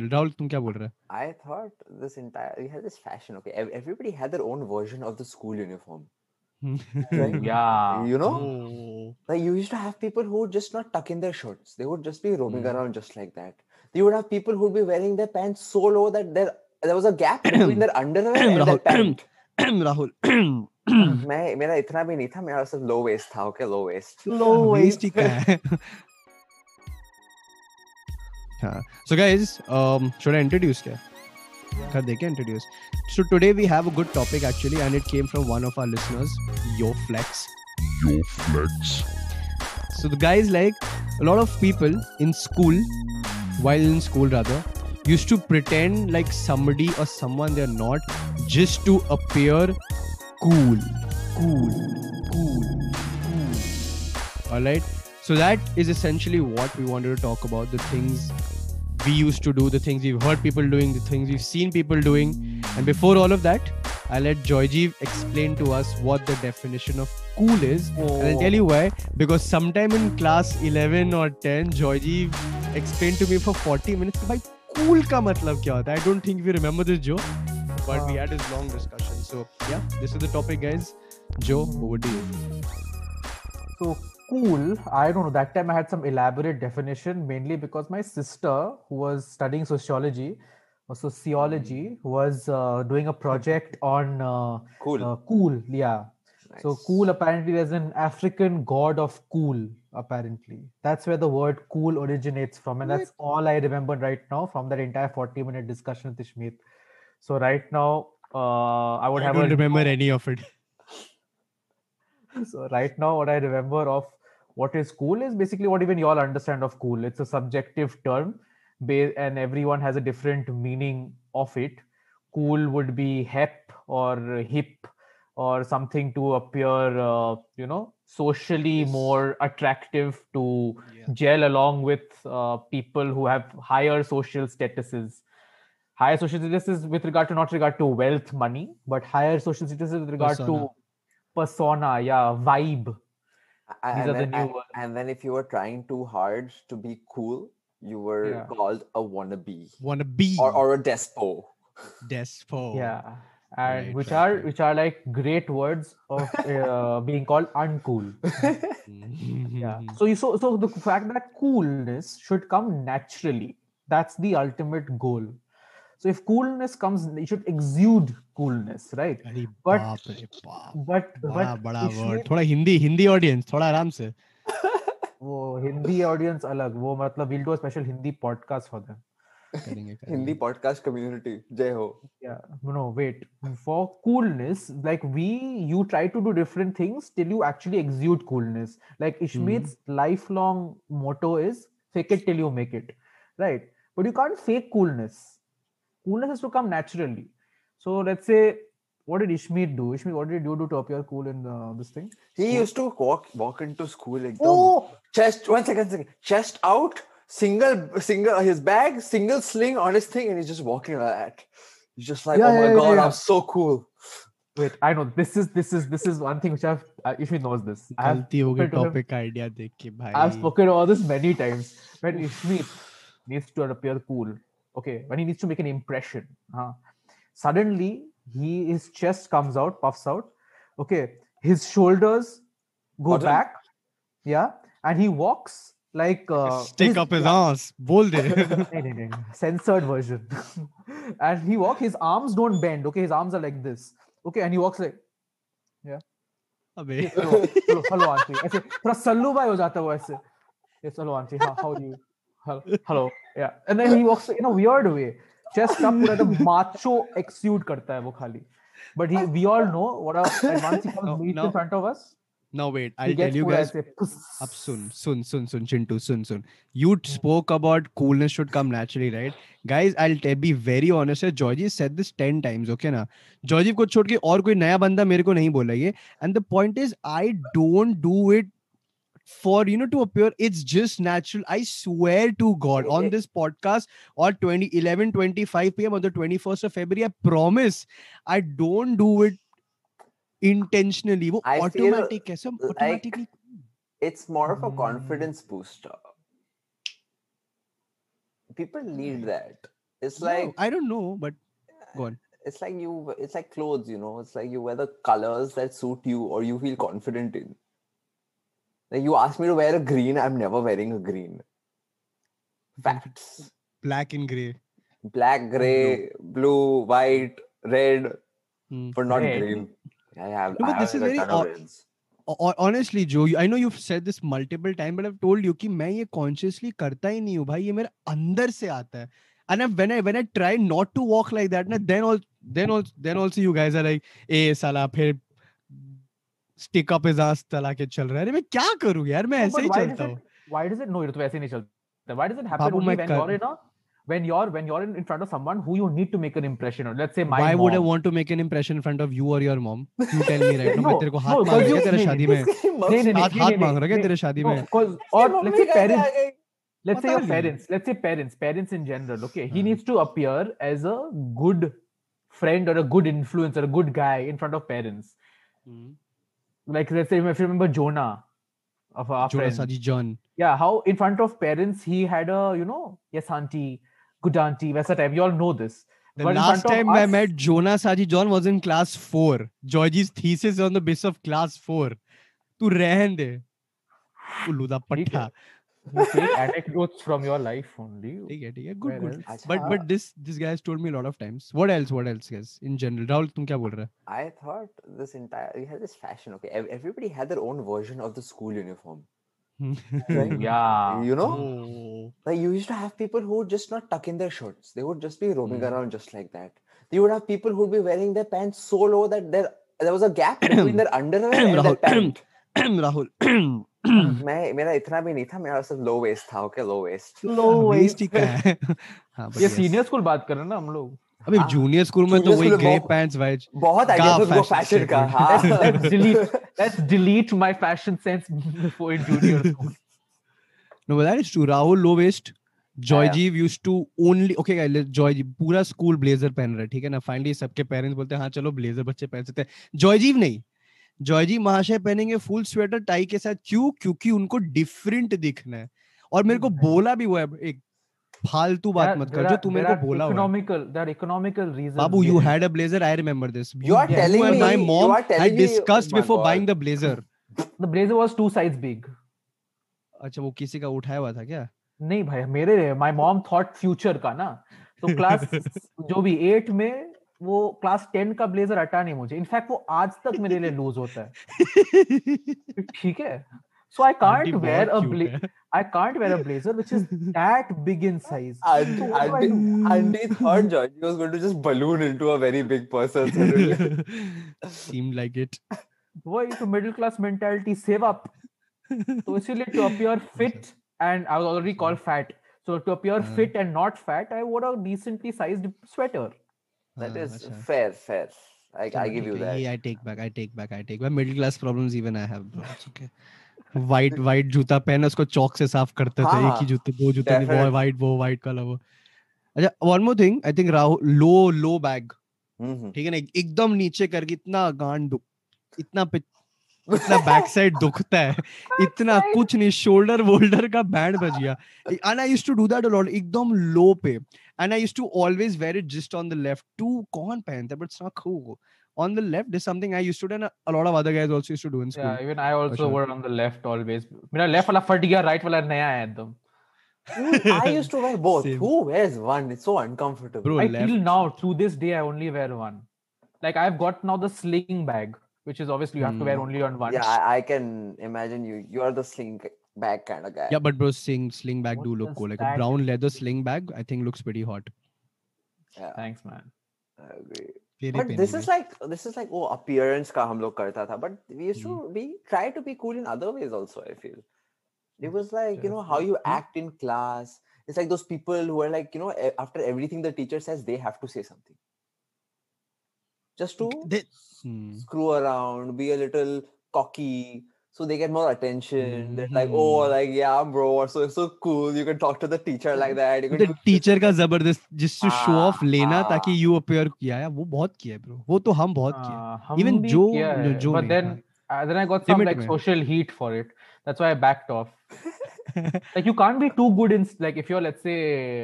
राहुल तुम क्या बोल रहे? हो I thought this entire you have this fashion okay everybody had their own version of the school uniform yeah you know like used to have people who just not tuck in their shirts they would just be roaming around just like that they would have people who be wearing their pants so low that there there was a gap between their underwear and Rahul Rahul मैं मेरा इतना भी नहीं था मेरा सिर्फ़ low waist था okay low waist low waist ही का हाँ so guys um should I introduce क्या कर दे क्या introduce so today we have a good topic actually and it came from one of our listeners Yo Flex Yo flex. So the guys like a lot of people in school, while in school rather, used to pretend like somebody or someone they're not just to appear cool, cool, cool, cool. Alright? so that is essentially what we wanted to talk about the things we used to do, the things we've heard people doing, the things we've seen people doing. And before all of that, I'll let Joyjeev explain to us what the definition of cool is. And I'll oh. tell you why. Because sometime in class 11 or 10, Joyjeev explained to me for 40 minutes, "Bhai, cool ka matlab kya hota? I don't think we remember this, Joe. But we had this long discussion. So, yeah, this is the topic, guys. Joe, over to you. So cool. I don't know. That time I had some elaborate definition, mainly because my sister, who was studying sociology or sociology, was uh, doing a project on uh, Cool. uh, cool. Yeah. So cool apparently there's an African god of cool. Apparently, that's where the word cool originates from, and that's all I remember right now from that entire 40 minute discussion with Ishmeet. So right now, uh, I would I have don't a remember any of it. so right now, what I remember of what is cool is basically what even you all understand of cool. It's a subjective term, and everyone has a different meaning of it. Cool would be hep or hip or something to appear, uh, you know, socially more attractive to gel along with uh, people who have higher social statuses. Higher social statuses with regard to not regard to wealth, money, but higher social statuses with regard Persona. to persona, yeah, vibe. A- These and are the then, new and, ones. and then if you were trying too hard to be cool, you were Yeah. called a wannabe Wanna or, or a despo. despo. Yeah, and Right, which right, are right. which are like great words of uh, being called uncool. Yeah. So you so so the fact that coolness should come naturally. That's the ultimate goal So if coolness comes, you should exude coolness, right? अरे But- बाप रे बाप But बड़ा but बड़ा इसमें word थोड़ा Hindi Hindi audience थोड़ा आराम से वो हिंदी ऑडियंस अलग वो मतलब we'll do a special Hindi podcast for them. करेंगे Hindi करेंगे podcast community. Jai ho. yeah no wait for coolness like we you try to do different things till you actually exude coolness like ishmeet's lifelong motto is fake it till you make it right but you can't fake coolness coolness has to come naturally. So let's say, what did Ishmeet do? Ishmeet, what did you do to appear cool in uh, this thing? He school? used to walk walk into school like oh chest one second second chest out single single his bag single sling on his thing and he's just walking like that. He's just like yeah, oh my yeah, god yeah. I'm so cool. Wait, I know this is this is this is one thing which I've uh, Ishmi knows this. I've topic him. idea dekhi, bhai. I've spoken all this many times. But Ishmeet needs to appear cool okay, when he needs to make an impression, huh? suddenly he his chest comes out, puffs out, okay, his shoulders go Pardon? back, yeah, and he walks like uh, stick his- up his yeah, ass बोल दे no, no, no, no, censored version, and he walk. His arms don't bend, okay, his arms are like this, okay, and he walks like. अबे hello hello hello aunty ऐसे थोड़ा सल्लू भाई हो जाता है वो ऐसे yes hello auntie how, how are you hello yeah and then he walks in a weird way chest up पूरा एकदम माचो एक्सक्यूट करता है वो खाली। But he we all know what a once he comes in front of us now wait I tell you guys अब सुन सुन सुन सुन चिंटू सुन सुन। You spoke about coolness should come naturally right guys I will be very honest Georgie said this 10 times okay ना? Georgie को छोड़ के और कोई नया बंदा मेरे को नहीं बोला ये। And the point is I don't do it for you know to appear it's just natural. I swear to god on this podcast or 20 11 25 pm on the 21st of february i promise i don't do it intentionally. wo I automatic hai, sir, automatically it's more of a hmm. confidence booster. People need that. It's like no, i don't know but uh, go on. it's like you it's like clothes you know it's like you wear the colors that suit you or you feel confident in. Like you ask me to wear a green i'm never wearing a green facts Black and gray. black gray blue blue, white red Hmm. but not Red. green i have No, I but this have is a very o- honestly जो I know you've said this multiple times but I've told you कि मैं ये consciously करता ही नहीं हूँ भाई ये मेरे अंदर से आता है and I, when I when I try not to walk like that ना then all then also then also you guys are like ए साला फिर stick up his ass चला के चल रहा है अरे मैं क्या करूँ यार मैं ऐसे ही चलता हूँ why does it no तो वैसे नहीं चलता why does it happen Babu, only मैं when कर- you're in a when you're when you're in, in front of someone who you need to make an impression on let's say my why mom. would I want to make an impression in front of you or your mom you tell me right now मैं No, तेरे को no, हाथ मांग रहा तेरे शादी में नहीं, नहीं, हाथ नहीं, हाथ नहीं, मांग रहा क्या तेरे शादी में or let's say parents let's say your parents let's say parents parents in general okay he हाँ. needs to appear as a good friend or a good influence or a good guy in front of parents like let's say if you remember jonah of our Jonas friend Haji John yeah how in front of parents he had a you know yes auntie good auntie वैसा type you all know this The But in last front of time I us- met Jonas Haji John was in class four. Georgie's thesis on the basis of class four. तू रहन दे उल्लू दा ठीक पट्टा है। you take anecdotes from your life only ठीक है ठीक है good good Whereas- but but this this guy has told me a lot of times what else what else guys in general Rahul तुम क्या बोल रहे I thought this entire we had this fashion. Okay, ev- everybody had their own version of the school uniform. Right? yeah You know, oh like you used to have people who would just not tuck in their shirts. They would just be roaming Hmm. around just like that. You would have people who would be wearing their pants so low that there there was a gap between their underwear and their Rahul pant. Rahul मैं मेरा इतना भी नहीं था मेरा सब low waist था okay low waist low waist ठीक है हाँ, ये सीनियर स्कूल बात कर रहे हैं ना हम लोग। अबे हाँ, जूनियर स्कूल में तो वही ग्रे पैंट्स वाइज बहुत आइडिया था वो फ़ैशन का हाँ। Let's delete let's delete my fashion sense before in junior school no but that is true Rahul low waist Joyjeev use to only okay Joyjeev पूरा school blazer पहन रहा है ठीक है ना? फाइनली सबके पेरेंट्स बोलते हैं हाँ चलो ब्लेजर बच्चे पहन सकते हैं. जॉयजीव नहीं। जॉय जी महाशय पहनेंगे फुल स्वेटर टाई के साथ क्यों? क्योंकि उनको डिफरेंट दिखना है। और मेरे को बोला भी वो है एक फालतू बात मत कर जो तू मेरे को बोला economical that economical reason babu you had a blazer I remember this you are telling me my mom had discussed before buying the blazer the blazer was two size big अच्छा वो किसी का उठाया हुआ था क्या? नहीं भाई मेरे माय मॉम थॉट फ्यूचर का ना। तो क्लास जो भी 8 में वो क्लास टेन का ब्लेजर हटा नहीं मुझे इनफैक्ट वो आज तक मेरे लिए लूज होता है ठीक है So I can't wear a bla- I can't wear a blazer which is that big in size. Andy, so Andy, Andy thought George was going to just balloon into a very big person. Seemed like it. Boy, to middle class mentality, save up. So इसीलिए to appear fit and I was already called fat. So to appear fit and not fat, I wore a decently sized sweater. that हाँ, is achha. fair fair. I, I give you that. yeah, i take back i take back i take back. Middle class problems even i have bro. it's okay white white जूता पहन उसको चौक से साफ़ करते थे एक ही हाँ, जूते दो जूते नहीं वो वाइट वो वाइट कलर वो। अच्छा one more thing I think Rahul low low bag ठीक है ना एकदम नीचे कर इतना गांड दुख इतना इतना बैक साइड दुखता है इतना कुछ नहीं शोल्डर वोल्डर का बैंड बज गया। I used to do that a lot एकदम लो पे। And I used to always wear it just on the left to कौन पहनता है but it's not cool on the left is something I used to do and a lot of other guys also used to do in school. Yeah, even I also sure. were on the left always. मेरा left वाला फट गया, right वाला नया है एकदम. I used to wear both. Same. Who wears one? It's so uncomfortable. Bro, I left. till now, to this day, I only wear one. Like I've got now the sling bag, which is obviously you have to wear Hmm. only on one. Yeah, I, I can imagine you. You are the sling back kind of guy. Yeah, but bro, sling sling bag do look cool. Like a brown leather sling bag, I think looks pretty hot. Yeah. Thanks, man. I agree. But this is like this is like oh appearance ka hum log karta tha. But we used hmm. to be try to be cool in other ways also. I feel it was like you know how you act in class. It's like those people who are like you know after everything the teacher says they have to say something just to they, hmm. screw around, be a little cocky, so they get more attention. They're like, Mhm. oh, like yeah, bro, so so cool. You can talk to the teacher like that. You can the do teacher का ज़बरदस्त जिस to show off हाँ, लेना ताकि हाँ। You appear किया है वो बहुत किया है ब्रो वो तो हम बहुत किया Uh, Even भी जो- जो- but then uh, then I got some Limit like social heat for it. That's why I backed off. like you can't be too good in like if you're let's say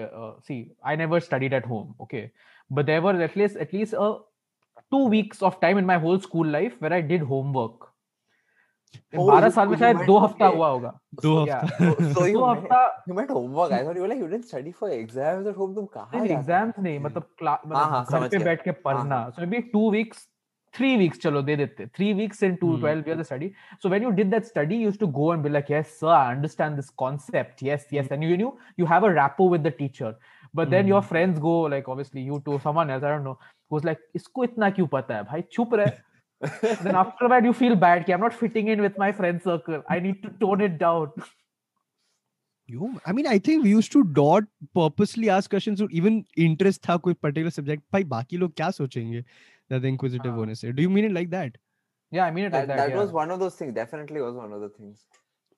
uh, see i never studied at home okay but there were at least at least a uh, two weeks of time in my whole school life where i did homework Oh, बारह साल में शायद दो हफ़्ता हुआ होगा दो हफ़्ता दो हफ़्ता three weeks chalo they did three weeks in 212 mm. the study so when you did that study you used to go and be like yes sir i understand this concept yes yes hmm. and you knew you have a rapport with the teacher but hmm. then your friends go like obviously you to someone else i don't know who's like isko itna kyun pata hai bhai chup raha then after that you feel bad. Okay, i'm not fitting in with my friend circle. I need to tone it down. You i mean i think we used to dot purposely ask questions or even interest tha koi particular subject. By baki log kya sochenge that inquisitive ah. uh, bonus do you mean it like that? Yeah i mean it that, like that, that yeah. was one of those things. Definitely was one of the things.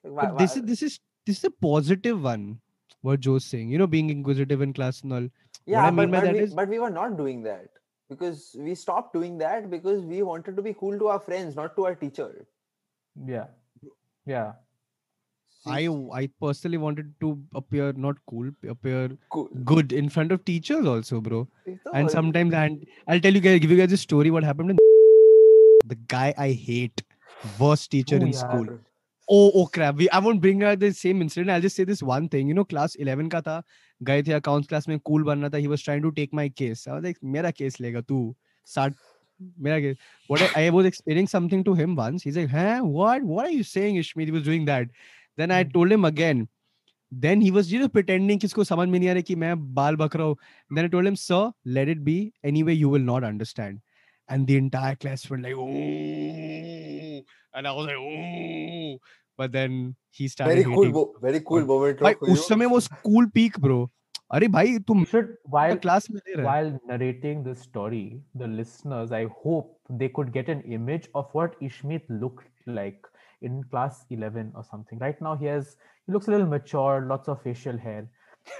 Why, this is this is this is a positive one what joe's saying. You know being inquisitive in class and all. Yeah but, I mean but, we, is, but we were not doing that because we stopped doing that because we wanted to be cool to our friends, not to our teacher. yeah yeah I I personally wanted to appear not cool, appear cool. good in front of teachers also, bro. And sometimes, and I'll tell you guys, give you guys a story. What happened? In the guy I hate, worst teacher Oh, in yeah. school. Oh, oh crap. We, I won't bring out the same incident. I'll just say this one thing. You know, class 11 का था गए थे accounts class में cool बनना था. He was trying to take my case. I was like, मेरा case लेगा तू. Start. मेरा case. What I, I was explaining something to him once. He's like, huh? What? What are you saying, Ishmeet? He was doing that. Then I Hmm. told him again. Then he was you know pretending कि इसको समझ में नहीं आ रहा कि मैं बाल बक रहा हूँ. Then I told him, sir, let it be. Anyway, you will not understand. And the entire class went like, oh. And I was like, oh. but then he started very cool bo- very cool moment भाई उस समय वो school peak bro. अरे भाई तुम should while class में ले रहे। while narrating this story the listeners I hope they could get an image of what Ishmeet looked like in class 11 or something. Right now he has he looks a little mature lots of facial hair.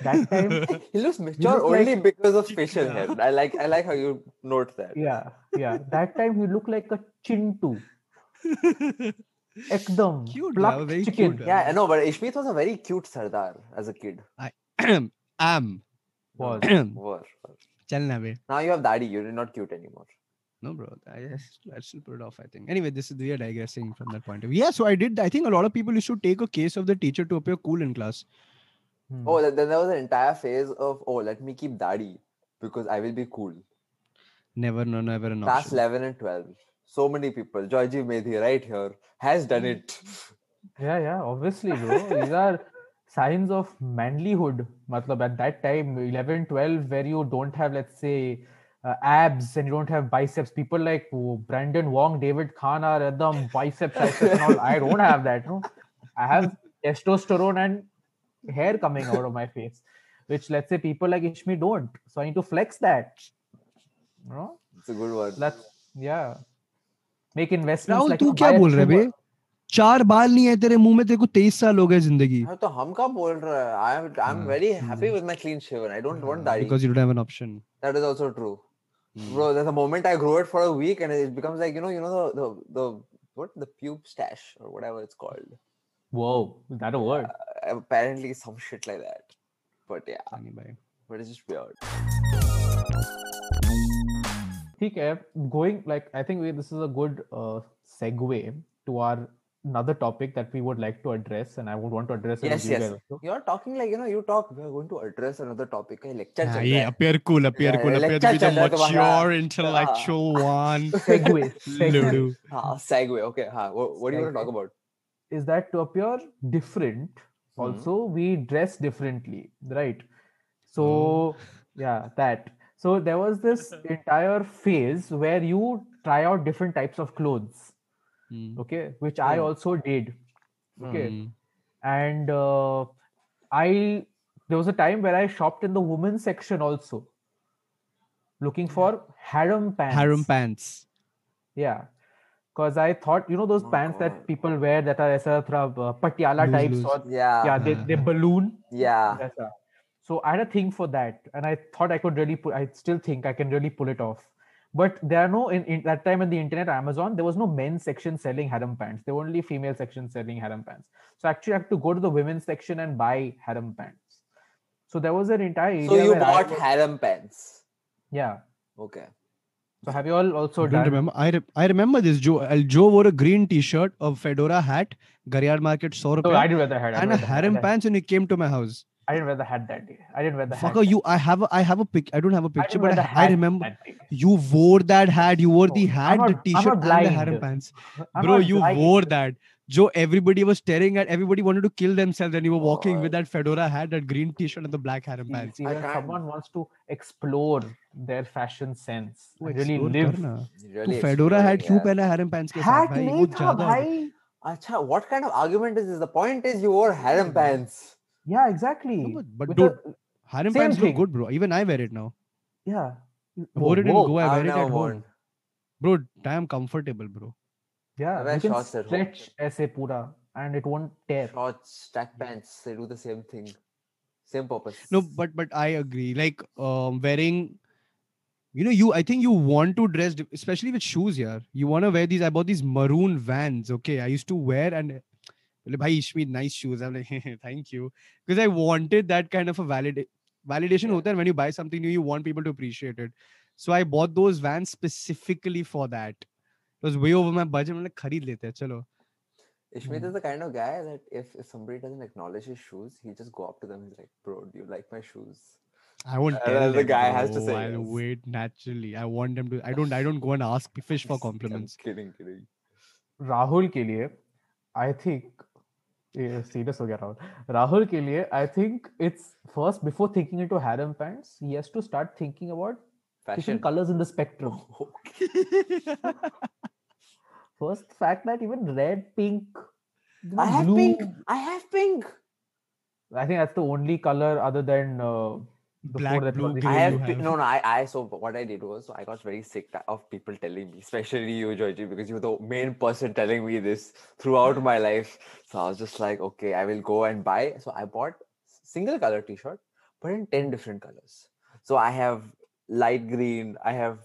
That time he looks mature he only like, because of facial yeah. hair. I like i like how you note that. Yeah yeah. That time he looked like a chintu. Ekdam. Cute, yeah, very chicken. Cute, yeah, no, but Ishmeet was a very cute Sardar as a kid. I am. Was. was. Chalna bhai. Now you have daddy. You're not cute anymore. No, bro. I just I still put it off. I think. Anyway, this is we are digressing from that point of view. Yeah, so I did. I think a lot of people used to take a case of the teacher to appear cool in class. Hmm. Oh, then there was an entire phase of oh, let me keep daddy because I will be cool. Never, no, never an Class eleven and twelve so many people. Joyji Medhi, right here, has done it. Yeah, yeah, obviously, bro. These are signs of manlyhood. Matlab, at that time, 11, 12, where you don't have, let's say, uh, abs and you don't have biceps. People like oh, Brandon Wong, David Khan are at the biceps, biceps and all. I don't have that. No, I have testosterone and hair coming out of my face, which let's say people like Ishmi don't. So I need to flex that. You know? It's a good one. That's, yeah. Make investments. Rahul like तू क्या बोल रहा है बे. चार बाल नहीं है तेरे मुँह में तेरे को तेईस साल हो गए ज़िंदगी हाँ, तो हम कब बोल रहे हैं? हाँ, हम्म। with my clean shaven. I don't want daddy. because you don't have an option That is also true. Hmm. Bro, there's a moment I grow it for a week and it becomes like, you know, you know the the, the what the pube stash or whatever it's called. Whoa, is that a word? Uh, apparently some shit like that. But yeah, Funny bhai. but it's just weird. ठीक है going like i think we, this is a good uh, segue to our another topic that we would like to address and i would want to address it Yes, with you yes. guys also. You're talking like, you know, you talk, we're going to address another topic. Hey, lecture हाँ, चल ये रहा है. appear cool appear Yeah, cool yeah, appear to be lecture the चल रहा है तुम्हारा. mature intellectual one segue segue Ludu. हाँ, segue. Okay. हाँ, what, what do you want to talk Segue. about? is that to appear different Mhm. also we dress differently right so yeah that So there was this entire phase where you try out different types of clothes, mm. okay, which. I hmm. also did, okay, mm. and uh, I there was a time where I shopped in the women's section also, looking for harem pants. Harem pants. Yeah, because I thought you know those oh, pants God. that people wear that are aisa uh, patiala types type. Or, yeah yeah they, they balloon yeah. So I had a thing for that, and I thought I could really put. I still think I can really pull it off. But there are no in, in that time in the internet Amazon there was no men's section selling harem pants. There were only female section selling harem pants. So actually I had to go to the women's section and buy harem pants. So there was an entire area So you where bought was- harem pants. yeah. Okay. So have you all also I don't done remember. I, re- I remember this. Joe uh, Joe wore a green T-shirt, a fedora hat, Garyard Market 100 So I didn't wear the hat. I and a wear the hat harem pants, and he came to my house. I didn't wear the hat that day. I didn't wear the hat. Fucker, that you. I have a. I have a pic. I don't have a day. I picture, didn't wear but the I, I hat remember that day. you wore that hat. You wore the No, hat, I'm the not- I'm T-shirt, not and the blind. harem pants. I'm Bro, not you blind. wore that. Joe, everybody was staring at. Everybody wanted to kill themselves, and you were walking with God. that fedora hat, that green T-shirt, and the black harem See, pants. see, I when can't- someone wants to explore their fashion sense, तो and really explore live. करना। Really तू fedora hat क्यों exploring, पहना harem pants के साथ Hat भाई नहीं वो था ज्यादा भाई. yeah. Acha, what kind of argument is this? The point is you wore harem pants. Yeah, exactly. No, but- but With dude, a- harem Same pants thing. look good bro even I wear it now yeah. I wore it in Whoa, Goa I I've wear it never at worn. home bro damn comfortable bro Yeah, I wear you can shorts at home. stretch ऐसे पूरा and it won't tear. Shorts, track pants, they do the same thing. Same purpose. no but but I agree like um wearing you know you I think you want to dress dif- especially with shoes here you want to wear these I bought these maroon vans okay I used to wear and like, bhai Ishmi nice shoes I'm like thank you because I wanted that kind of a valid validation Yeah. hota hai, and when you buy something new you want people to appreciate it so I bought those vans specifically for that it was way over my budget I'm like kharid lete hain, chalo Ishmeet Hmm. is the kind of guy that if, if somebody doesn't acknowledge his shoes, he just go up to them. He's like, "Bro, do you like my shoes?" I won't And tell then the them, guy has to bro. say I'll yes. wait naturally. I want them to. I don't. I don't go and ask fish for I'm compliments. kidding, kidding. Rahul के लिए I think ये serious हो गया राहुल। राहुल के लिए I think it's first before thinking to harem pants he has to start thinking about fashion colours in the spectrum first fact that even red pink I have pink I have pink I think that's the only colour other than Black, that blue, grey I have, have. no, no. I, I so what I did was I got very sick of people telling me, especially you, Georgie, because you were the main person telling me this throughout my life. So I was just like, okay, I will go and buy. So I bought single color T-shirt, but in ten different colors. So I have light green. I have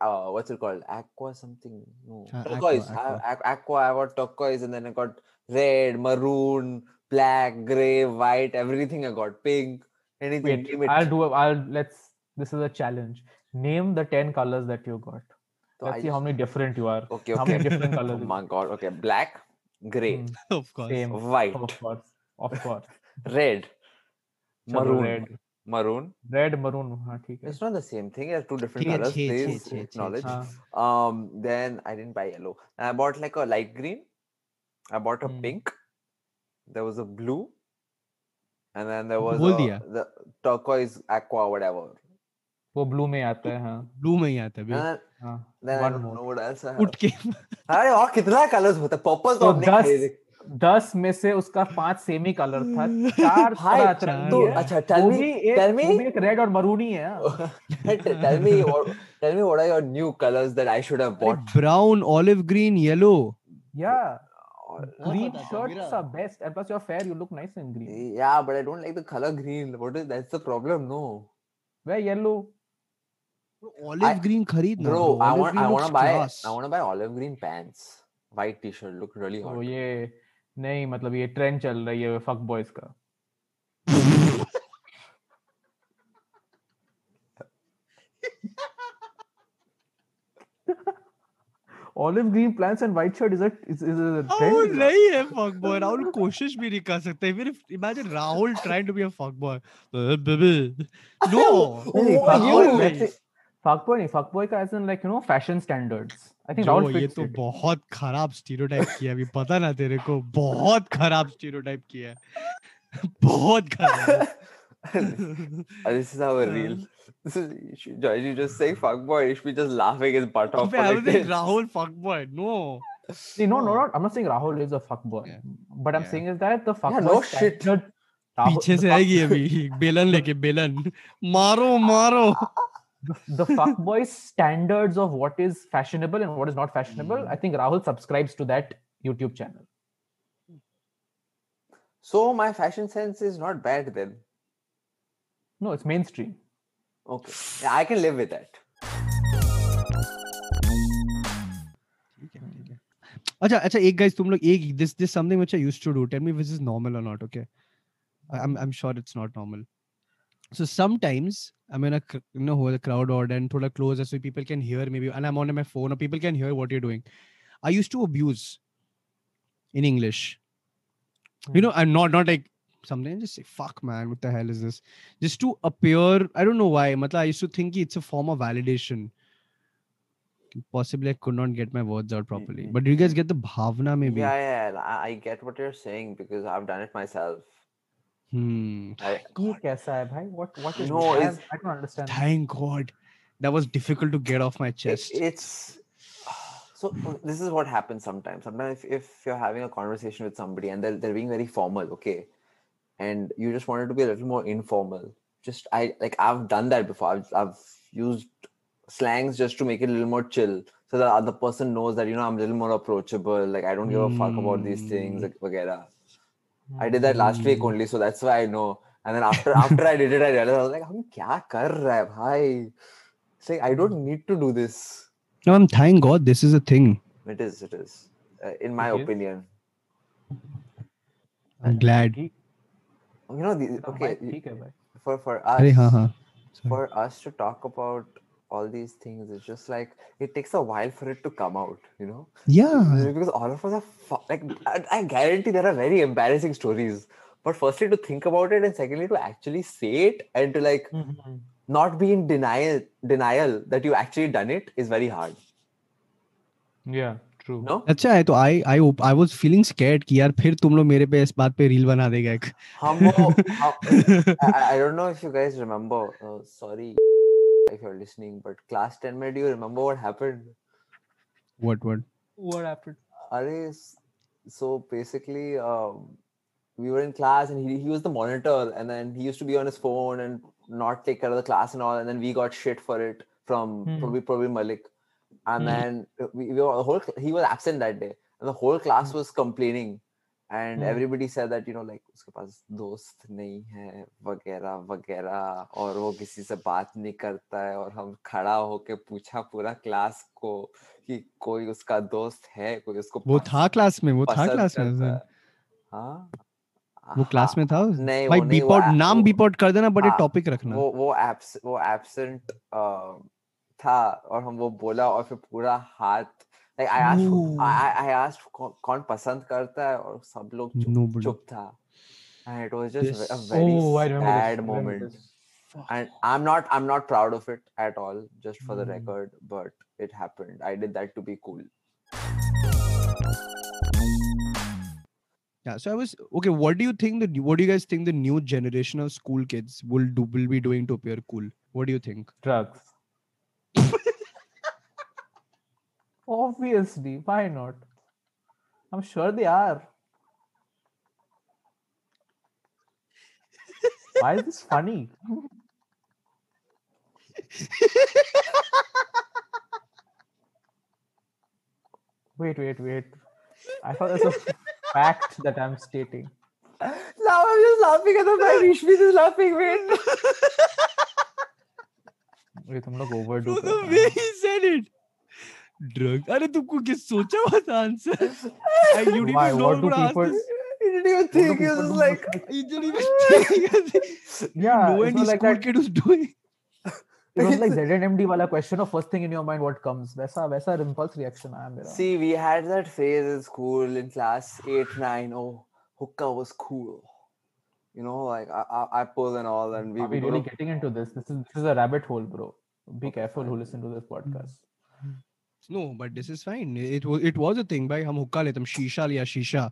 uh, what's it called? Aqua something. No, Uh, aqua, turquoise. I have aqua. aqua. I got turquoise, and then I got red, maroon, black, gray, white. Everything I got pink. Anything. wait name it. i'll do a, i'll let's this is a challenge name the 10 colors that you got So let's I see how just- many different you are Okay, how okay. many different Oh colors you my god. Okay, black, gray, Hmm, of course. same white, of course of course red, Chalo, maroon, red maroon. red maroon हाँ ठीक है It's not the same thing. It's two different Yeah, colors. yeah, yeah, Please yeah, yeah, acknowledge. हाँ, Um, then I didn't buy yellow. I bought like a light green. I bought a Hmm. pink. There was a blue, and then there was बोल दिया। The turquoise aqua whatever वो blue में आता है हाँ। Blue में ही आता है हाँ then one don't know what else उठ के। अरे और कितना कलर्स होता है। पर्पल तो हमने दस में से उसका पाँच सेमी कलर था। चार भाई तो अच्छा टेल मी टेल मी एक रेड और मरून ही है tell me tell me what are your new colours that I should have bought brown olive green yellow या green, shirts are best and plus you're fair you look nice in green Yeah, but I don't like the color green. What is that's the problem? No, wear yellow Olive I- green khareed bro. bro. I want I want to buy class. I want to buy olive green pants, white t-shirt. Look really hot. Oh ये नहीं मतलब ये trend चल रही है fuck boys का olive green plants and white shirt is a is a trend नहीं है फक बॉय राहुल कोशिश भी नहीं कर सकता. Even if imagine Rahul trying to be a fuck boy baby no fuck boy नहीं फक बॉय का age like you know fashion standards ये तो बहुत खराब स्टीरियोटाइप किया अभी. पता ना तेरे को बहुत खराब स्टीरियोटाइप किया बहुत खराब. this is our real. This is you should- George, you just say fuck boy. You should be just laughing his butt off. अबे for I like was like this. Rahul fuck boy. No. See, no, no, not, I'm not saying Rahul is a fuck boy, Yeah. but I'm Yeah. saying is that the fuck Yeah, boy no shit. standard- Rahul- पीछे the से fuck- आएगी अभी बेलन लेके बेलन मारो मारो the, the fuck boy standards of what is fashionable and what is not fashionable. I think Rahul subscribes to that YouTube channel. So my fashion sense is not bad then. No, it's mainstream. Okay, yeah, I can live with that. ठीक है ठीक है अच्छा अच्छा एक guys तुम लोग एक this this something which I used to do tell me if this is normal or not okay I- I'm I'm sure it's not normal so sometimes I'm in a cr- you know whole crowd or and thoda closer so people can hear maybe and I'm on my phone or people can hear what you're doing I used to abuse in English you know I'm not not like Something and just say, fuck, man, what the hell is this? Just to appear, I don't know why. Matla, I used to think it's a form of validation. Possibly I could not get my words out mm, properly. Mm, but do you guys mm. get the bhavna maybe? Yeah, yeah. I get what you're saying because I've done it myself. Hmm. I, What, what is no, I don't understand. Thank God. That was difficult to get off my chest. It, it's so this is what happens sometimes sometimes if, if, you're having a conversation with somebody and they're, they're being very formal okay and you just wanted to be a little more informal. Just i like i've done that before. I've, I've used slangs just to make it a little more chill so the other person knows that you know i'm a little more approachable. Like i don't give a mm. fuck about these things hmm. like mm. i did that last week hmm. only so that's why i know. And then after after i did it i realized i was like kya kar raha hai bhai? It's like i don't need to do this. No i'm thank god this is a thing. It is it is uh, in my opinion. I'm glad you know the, okay for for us Arey, for us to talk about all these things it's just like it takes a while for it to come out you know? Yeah. Because all of us are fu- like I, I guarantee there are very embarrassing stories. But firstly to think about it and secondly to actually say it and to like mm-hmm. not be in denial denial that you actually done it is very hard. Yeah. True No, अच्छा है तो I I op- I was feeling scared कि यार फिर तुम लोग मेरे पे इस बात पे रील बना देगा एक. हम वो I don't know if you guys remember. Uh, sorry if you're listening, but class 10 में, what happened? What what? what happened Are so basically, um, we were in class and he, he was the monitor, and then he used to be on his phone and not take care of the class and all, and then we got shit for it from Hmm. probably probably Malik, and Hmm. then uh, we, we were the whole he was absent that day, and the whole class was complaining. And Hmm. everybody said that you know like उसके पास दोस्त नहीं है वगैरह वगैरह और वो किसी से बात नहीं करता है और हम खड़ा होके पूछा पूरा क्लास को कि कोई उसका दोस्त है कोई उसको वो था क्लास में वो था क्लास में. है। हाँ वो क्लास हाँ, में था नहीं भाई वो नहीं बीप वो आउट आ- नाम वो- कर देना बट हाँ, टॉपिक रखना वो वो एब्स वो एब्सेंट था और हम वो बोला और फिर पूरा हाथ like I asked I I asked कौन पसंद करता है और सब लोग चुप. चुप था and it was just This- a very oh I remember this, sad I remember moment this. and i'm not i'm not proud of it at all just for the Mm. record but it happened i did that to be cool Yeah, so I was okay. What do you think that what do you guys think the new generation of school kids will do will be doing to appear cool? What do you think? drugs Obviously, why not? I'm sure they are. why is this funny? wait, wait, wait. I thought that's a fact that I'm stating. Now I'm just laughing at the fact Rishmi is laughing. Wait. Wait, I'm like overdo. The way he said it Drug. अरे तुमको किस सोचा हुआ था answer? I you didn't Why? even know What do I'm gonna ask people- this. he didn't even What do think he people was do just like with- You didn't even think. yeah know it's any not like school that kid who's doing. it was like ZNMD वाला question of first thing in your mind what comes वैसा वैसा impulse reaction आया मेरा See, we had that phase in school in class 8, 9. Oh, hookah was cool. You know, like I, I, I pull and all, and we, Are we we go really to- getting into this? This is this is a rabbit hole, bro. Be Okay, careful who fine. listen to this podcast. No, but this is fine. It was it was a thing भाई हम हुक्का लेते हम शीशा लिया शीशा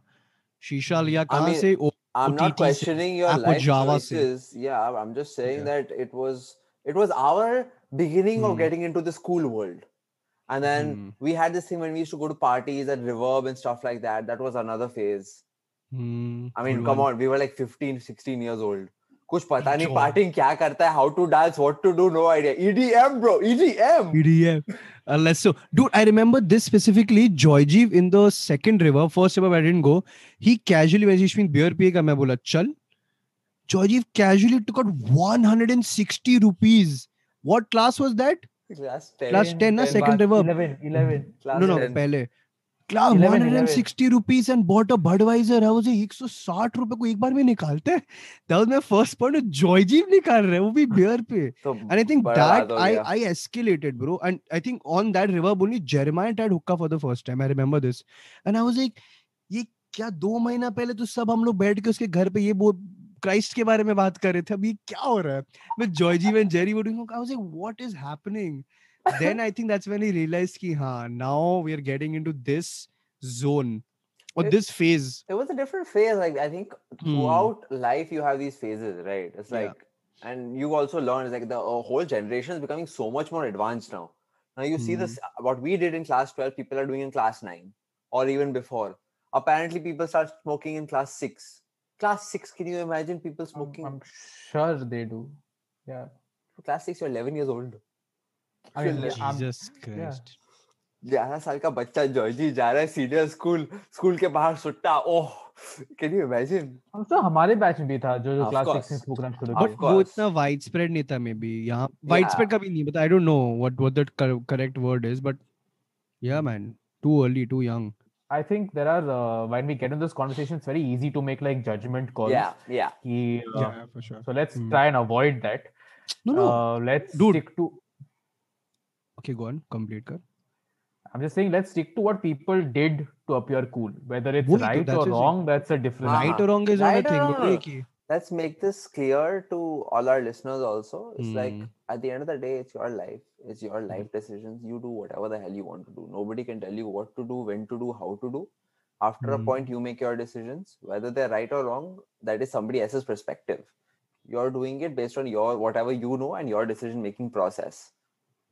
शीशा लिया कहाँ mean, से ओ I'm not OTT से, questioning your Apple life Java से. choices. Yeah, I'm just saying Yeah. that it was it was our beginning of Hmm. getting into the school world. And then Hmm. we had this thing when we used to go to parties at Reverb and stuff like that. That was another phase. Hmm, I mean, good come one. on, we were like 15, 16 years old. कुछ पता नहीं parting क्या करता है how to dance what to do no idea EDM bro EDM EDM unless so dude I remember this specifically Joyjeev in the second river first river I didn't go he casually when he शिंग beer पिएगा मैं बोला चल. Joyjeev casually took out 160 rupees what class was that class 10 ना second river 11 11 class no no पहले. Class one hundred sixty rupees and bought a Budweiser है उसे एक सौ साठ रुपए को एक बार में निकालते हैं? तो मैं was my first point Joyjeev निकाल रहे वो भी बियर पे। And I think that I I escalated bro and I think on that river only Jeremiah Tide hookah for the first time I remember this and I was like ये क्या दो महीना पहले तो सब हम लोग बैठ के उसके घर पे ये बोल क्राइस्ट के बारे में बात कर रहे थे अब ये क्या हो रहा है? मैं जॉयजीव and Jerry वुडिंग I was like what is happening then I think that's when he realized कि हाँ now we are getting into this zone or It- this phase. it was a different phase like i think Hmm. throughout life you have these phases right? It's Yeah. like and you also learn it's like the uh, whole generation is becoming so much more advanced now. Now you see Hmm. this uh, what we did in class 12 people are doing in class 9 or even before. Apparently people start smoking in class 6 class 6 can you imagine people I'm, smoking? I'm sure they do. Yeah. Class 6 you're 11 years old I mean, Feel- I'm- Christ ग्यारह साल का बच्चा Georgy जा रहा है senior school school के बाहर सुट्टा ओह कैन यू इमेजिन हम तो हमारे बैच में भी था जो जो क्लास course. 6 में करना शुरू course. वो इतना वाइड स्प्रेड नहीं था मे बी यहाँ वाइड स्प्रेड का भी नहीं पता I don't know what what that correct word is but yeah man too early too young I think there are uh, when we get in this conversation it's very easy to make like judgment calls या या कि, uh, yeah, for sure so let's Hmm. try and avoid that no no uh, let's Dude. stick to okay go on complete kar I'm just saying, let's stick to what people did to appear cool. Whether it's right or wrong, that's a different. Right or wrong is right thing. Let's make this clear to all our listeners also. It's mm. like at the end of the day, it's your life. It's your hmm. life decisions. You do whatever the hell you want to do. Nobody can tell you what to do, when to do, how to do. After mm. a hmm. point, you make your decisions. Whether they're right or wrong, that is somebody else's perspective. You're doing it based on your whatever you know and your decision making process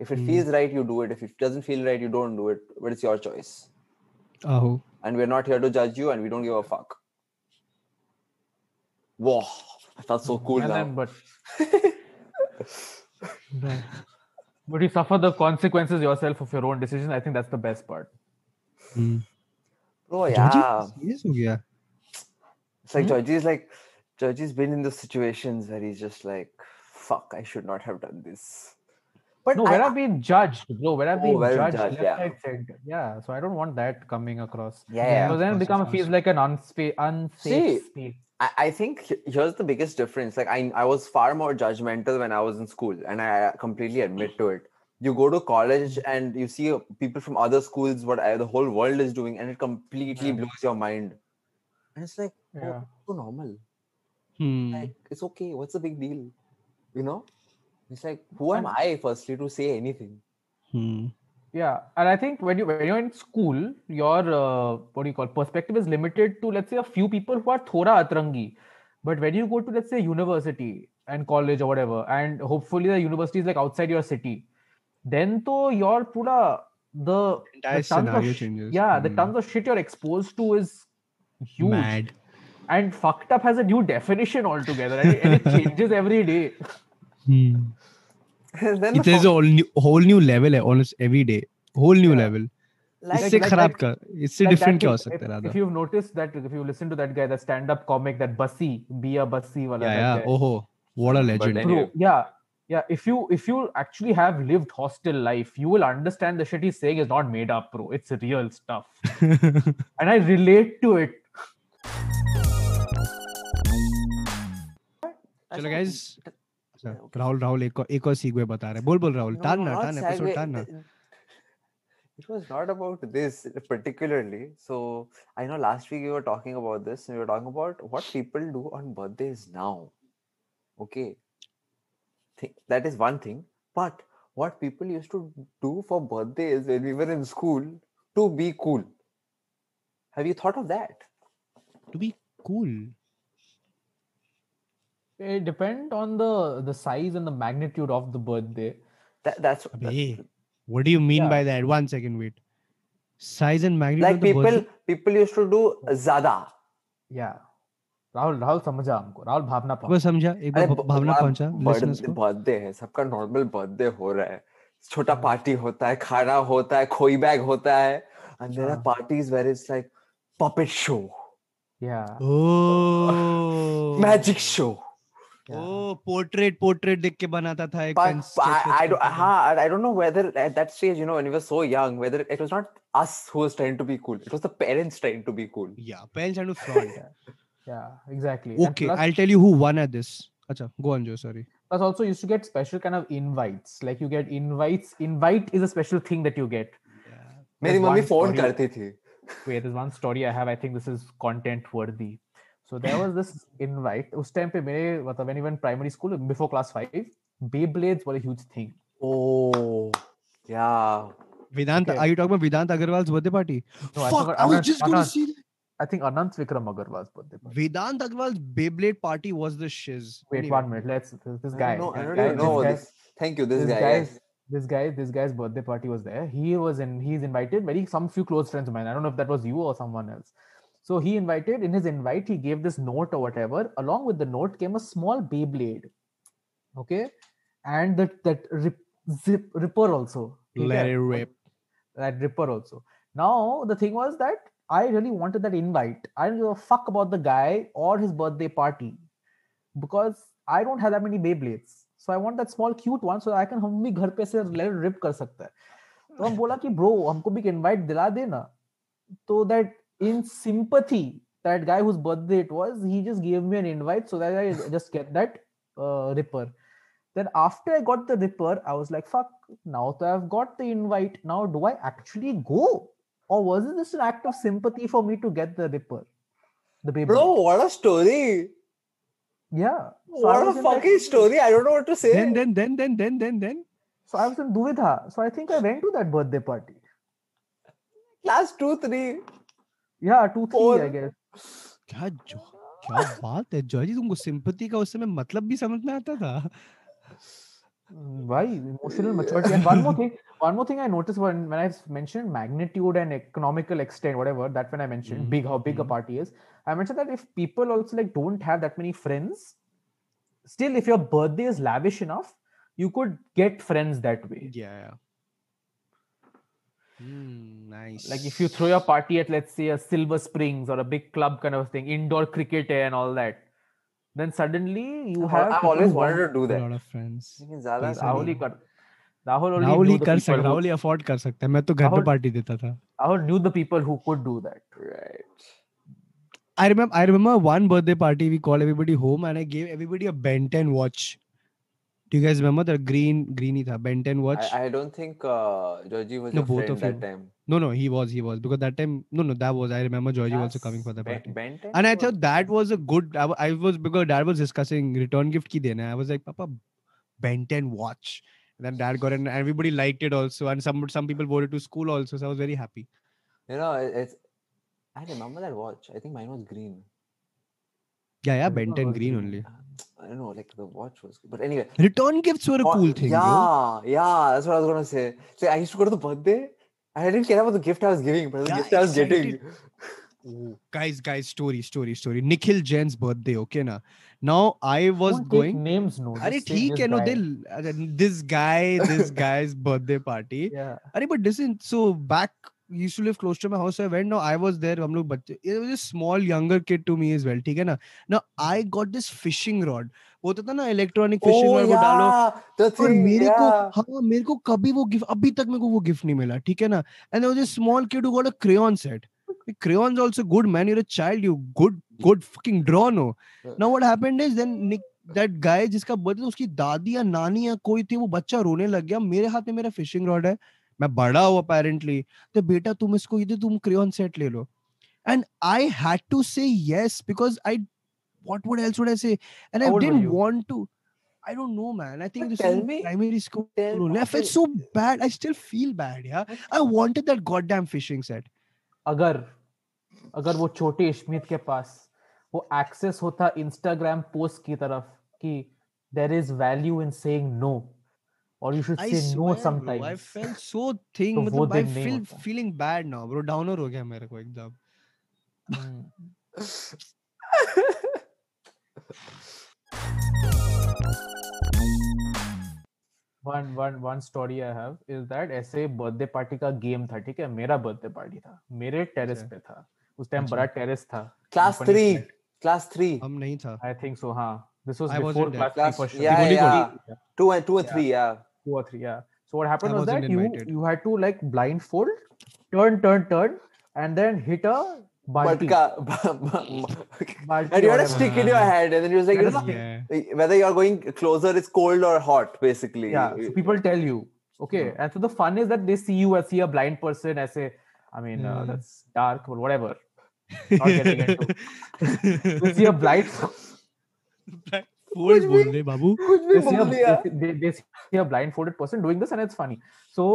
if it mm. feels right you do it. If it doesn't feel right you don't do it. But it's your choice. Oh and we're not here to judge you and we don't give a fuck. Wow i felt so cool now. Then, but but you suffer the consequences yourself of your own decision. I think that's the best part. Mm. oh yeah. It's like. Hmm? Georgie is like georgie's been in those situations where he's just like fuck i should not have done this. But No, where I've been judged, bro. Where I've Oh, been well judged, judged, left, yeah. right, center. Yeah, so I don't want that coming across. yeah, yeah. Because then it becomes feels like an unsafe, unsafe See, space. I, I think here's the biggest difference. Like I, I was far more judgmental when I was in school, and I completely admit to it. You go to college and you see uh, people from other schools, what I, the whole world is doing, and it completely Yeah. blows your mind. And it's like, oh, Yeah. it's so normal. Hmm. Like it's okay. What's the big deal? You know? It's like, who am I firstly to say anything? Hmm. Yeah, and I think when you when you're in school, your uh, what do you call perspective is limited to let's say a few people who are thoda atrangi. But when you go to let's say university and college or whatever, and hopefully the university is like outside your city, then to your pura the, Entire the tons scenario of sh- changes. yeah the Hmm. tons of shit you're exposed to is huge Mad. and fucked up has a new definition altogether and it, and it changes every day. Hmm. then it the is a whole new whole new level hai, almost every day whole new yeah. level like, इससे like, खराब like, का इससे like different क्या हो सकता है Radha if you notice that if you listen to that guy the stand up comic that bussy be a bussy वाला या ओहो what a legend yeah yeah if you if you actually have lived hostel life you will understand the shit he's saying is not made up bro it's real stuff and i relate to it चलो guys अच्छा, राहुल राहुल एक एक और सीक्वे बता रहे बोल बोल Rahul No, टान no, ना not टान एपिसोड segue. टान ना It was not about this particularly. So I know last week we were talking about this, and we were talking about what people do on birthdays now. Okay, Thi- that is one thing. But what people used to do for birthdays when we were in school to be cool. Have you thought of that? to be cool it depend on the the size and the magnitude of the birthday That that's, अबे, that's what do you mean Yeah. by that one second wait size and magnitude like of the people birthday? people used to do zada. yeah Rahul Rahul समझा हमको राहुल भावना बार समझा एक बार भावना पहुँचा birthday है सबका normal birthday हो रहा है छोटा पार्टी होता है खाना होता है खोई बैग होता है and there are हाँ. parties where it's like puppet show yeah oh portrait portrait देख के बनाता था एक But I, I, don't, हाँ, I don't know whether at that stage, you know, when we were so young, whether it was not us who was trying to be cool. It was the parents trying to be cool. Yeah, parents trying to front. Yeah, yeah exactly. Okay, plus, I'll tell you who won at this. Acha, go on, Joe. Sorry. plus also used to get special kind of invites. Like you get invites. Invite is a special thing that you get. मेरी There's mummy phone करती थी Wait, there's one story I have. I think this is content worthy. So there was this invite. उस time पे मेरे मतलब when even primary school before class five, Beyblades were a huge thing. oh yeah Vedant, Okay. are you talking about Vedant Agarwal's birthday party? No, I Fuck, forgot- I was Anant- just going to Anant- see that. I think Anant Vikram Agarwal's birthday party. Vedant Agarwal's Beyblade party was the shiz. Wait, Anyway. one minute. Let's this, this I guy. don't know, I this don't guy- even know this guy- this. Thank you, this, this guy. guy's yes. this guy this guy's birthday party was there he was in he's invited very some few close friends of mine i don't know if that was you or someone else so he invited in his invite he gave this note or whatever along with the note came a small beyblade okay and that that rip, zip ripper also Let okay? it rip. that ripper also now the thing was that i really wanted that invite i didn't give a fuck about the guy or his birthday party because i don't have that many beyblades so i want that small cute one so i can हम भी घर पे से rib कर सकता है तो हम बोला कि ब्रो हमको भी इनवाइट दिला देना तो that in sympathy, that guy whose birthday it was, he just gave me an invite so that I just get that uh, ripper. Then after I got the ripper, I was like, fuck, now that I've got the invite, now do I actually go? Or was it just an act of sympathy for me to get the ripper? The baby. Bro, what a story. Yeah. So what a fucking like, story. I don't know what to say. Then, then, then, then, then, then, then. So I was in Duvidha. So I think I went to that birthday party. Class 2, 3. या to three I guess क्या जो क्या बात है Joy जी तुमको sympathy का उस समय मतलब भी समझ में आता था भाई emotional maturity and one more thing one more thing i noticed when when i mentioned magnitude and economical extent whatever that when i mentioned mm-hmm. big how big mm-hmm. a party is i mentioned that if people also like don't have that many friends still if your birthday is lavish enough you could get friends that way yeah, yeah. Hmm, nice. Like if you throw your party at let's say a Silver Springs or a big club kind of thing, indoor cricket and all that, then suddenly you I've have. I've people always who wanted want- to do a that. lot of friends. लेकिन ज्यादा पैसा Rahul नहीं ही कर Rahul only Rahul knew he the कर people सकता who- Rahul he afford कर सकता है मैं तो घर पे राहुल- पार्टी देता था Rahul knew the people who could do that. Right. I remember I remember one birthday party we called everybody home and I gave everybody a Ben 10 watch. do you guys remember the green greeny tha Ben 10 watch? I, I don't think uh, Georgie was No, both of that you. time. no, no, he was he was because that time no no that was I remember Georgie also coming for the party. Ben 10 And I was- thought that was a good. I, I was because dad was discussing return gift ki dena. I was like, Papa, Ben 10 watch. And then dad got it, and everybody liked it also. And some some people wore it to school also. So I was very happy. You know, it's. I remember that watch. I think mine was green. Yeah, yeah, Which Ben 10 green green? only. I don't know, like the watch was. But anyway, return gifts were a oh, cool thing. Yeah, bro. yeah, that's what I was gonna say. So I used to go to the birthday, and I didn't care about the gift I was giving, but the yeah, gift I was getting. Guys, guys, story, story, story. Nikhil Jain's birthday, okay na. Now I was Don't going names no. Are he can't they, this guy, this guy's birthday party. Yeah. Are but listen, so back used to live close to my house so I went now I was there हम लोग बच्चे it was a small younger kid to me as well ठीक है ना now I got this fishing rod होता था ना electronic fishing Oh rod वो डालो और. मेरे को. हाँ मेरे को कभी वो गिफ्ट अभी तक मेरे को वो गिफ्ट नहीं मिला ठीक है ना and there was a small kid who got a crayon set crayons also good man you're a child you good good fucking draw no now what happened is then Nick, that guy जिसका birthday उसकी दादी या नानी या कोई थी वो बच्चा रोने लग गया मेरे हाथ में मेरा फिशिंग रॉड है मैं बड़ा हूँ अपेरेंटली तो बेटा तुम इसको ये तुम क्रियोन सेट ले लो and I had to say yes because I what would else would I say and I didn't want to I don't know, man. I think this is me, primary school. I felt so bad. I still feel bad. Yeah. I wanted that goddamn fishing set. अगर अगर वो छोटे इश्मित के पास वो access होता Instagram post की तरफ़ कि there is value in saying no. और you should say no sometimes I feel so thing मतलब I feel feeling bad now bro downer हो गया मेरे को एकदम one one one story I have is that ऐसे बर्थडे पार्टी का game था ठीक है? मेरा बर्थडे पार्टी था। मेरे टेरेस पे था। उस टाइम बड़ा टेरेस था। क्लास 3 क्लास 3 हम नहीं था। आई थिंक सो हाँ। This was before class 3 for sure 2 and 2 and 3 या Two or three, yeah. So what happened I was that wasn't you you had to like blindfold, turn, turn, turn, and then hit a balti. Balti and you had a stick in your head, and then you was like, you know, Yeah. whether you're going closer, it's cold or hot, basically. Yeah. So people tell you, okay. Hmm. And so the fun is that they see you as see a blind person as a, I mean, uh, that's dark or whatever. Not getting into. They see a blind. Fools बोल रहे बाबू कुछ भी they they, see a blindfolded person doing this and it's funny so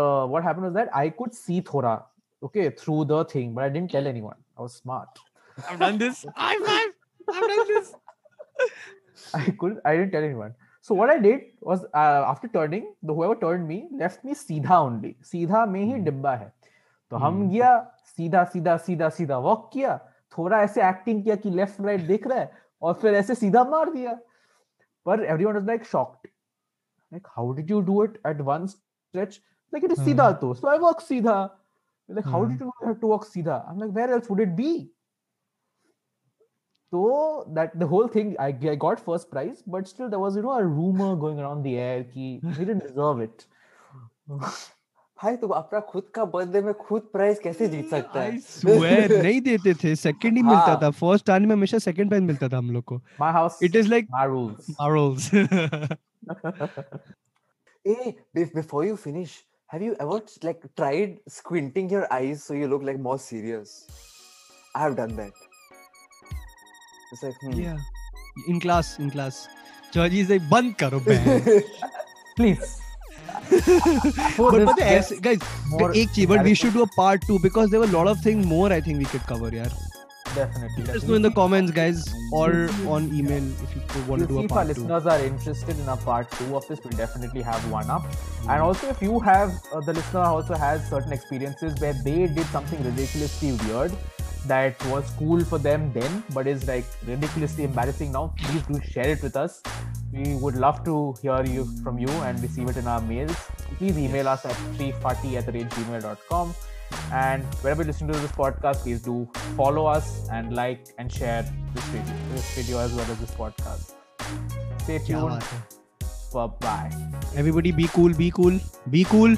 uh, what happened was that i could see thora okay through the thing but i didn't tell anyone i was smart I've done this I've I've I've done this i couldn't i didn't tell anyone so what i did was uh, after turning the whoever turned me left me सीधा only सीधा में ही डिब्बा है तो हम Hmm. गया सीधा सीधा सीधा सीधा वॉक किया थोड़ा ऐसे एक्टिंग किया कि लेफ़्ट राइट देख रहा है और फिर ऐसे सीधा मार दिया। पर everyone was like shocked like how did you do it at one stretch like it is सीधा तो सो आई वॉक सीधा। Like how did you have to walk सीधा? I am like where else would it be तो that the whole thing I, I got first prize but still there was you know a rumor going around the air ki he didn't deserve it. Hmm. भाई तू अपना खुद का birthday में खुद prize कैसे जीत सकता है? swear, नहीं देते थे सेकंड ही मिलता हाँ। था फ़र्स्ट आने में हमेशा सेकंड प्राइज मिलता था हम लोग को। My house it is like मारोल्स A before you finish have you ever like tried squinting your eyes so you look like more serious I have done that it's like yeah in class in class Georgie is like बंद करो please please but this पता है gets ऐसे guys more एक चीज but we clarity. should do a part 2 because there were a lot of things more I think we could cover यार definitely, let us definitely. know in the comments guys or We'll see. on email if you want We'll to do see a if our part 2 listeners are interested in a part two of this. We'll definitely have one up. And also, if you have uh, the listener also has certain experiences where they did something ridiculously weird that was cool for them then, but is like ridiculously embarrassing now, please do share it with us. We would love to hear you from you and receive it in our mails. Please email us at 3faaty at the gmail.com. And wherever you listen to this podcast, please do follow us and like and share this video, this video as well as this podcast. Stay tuned. Bye bye. Everybody be cool, be cool, be cool.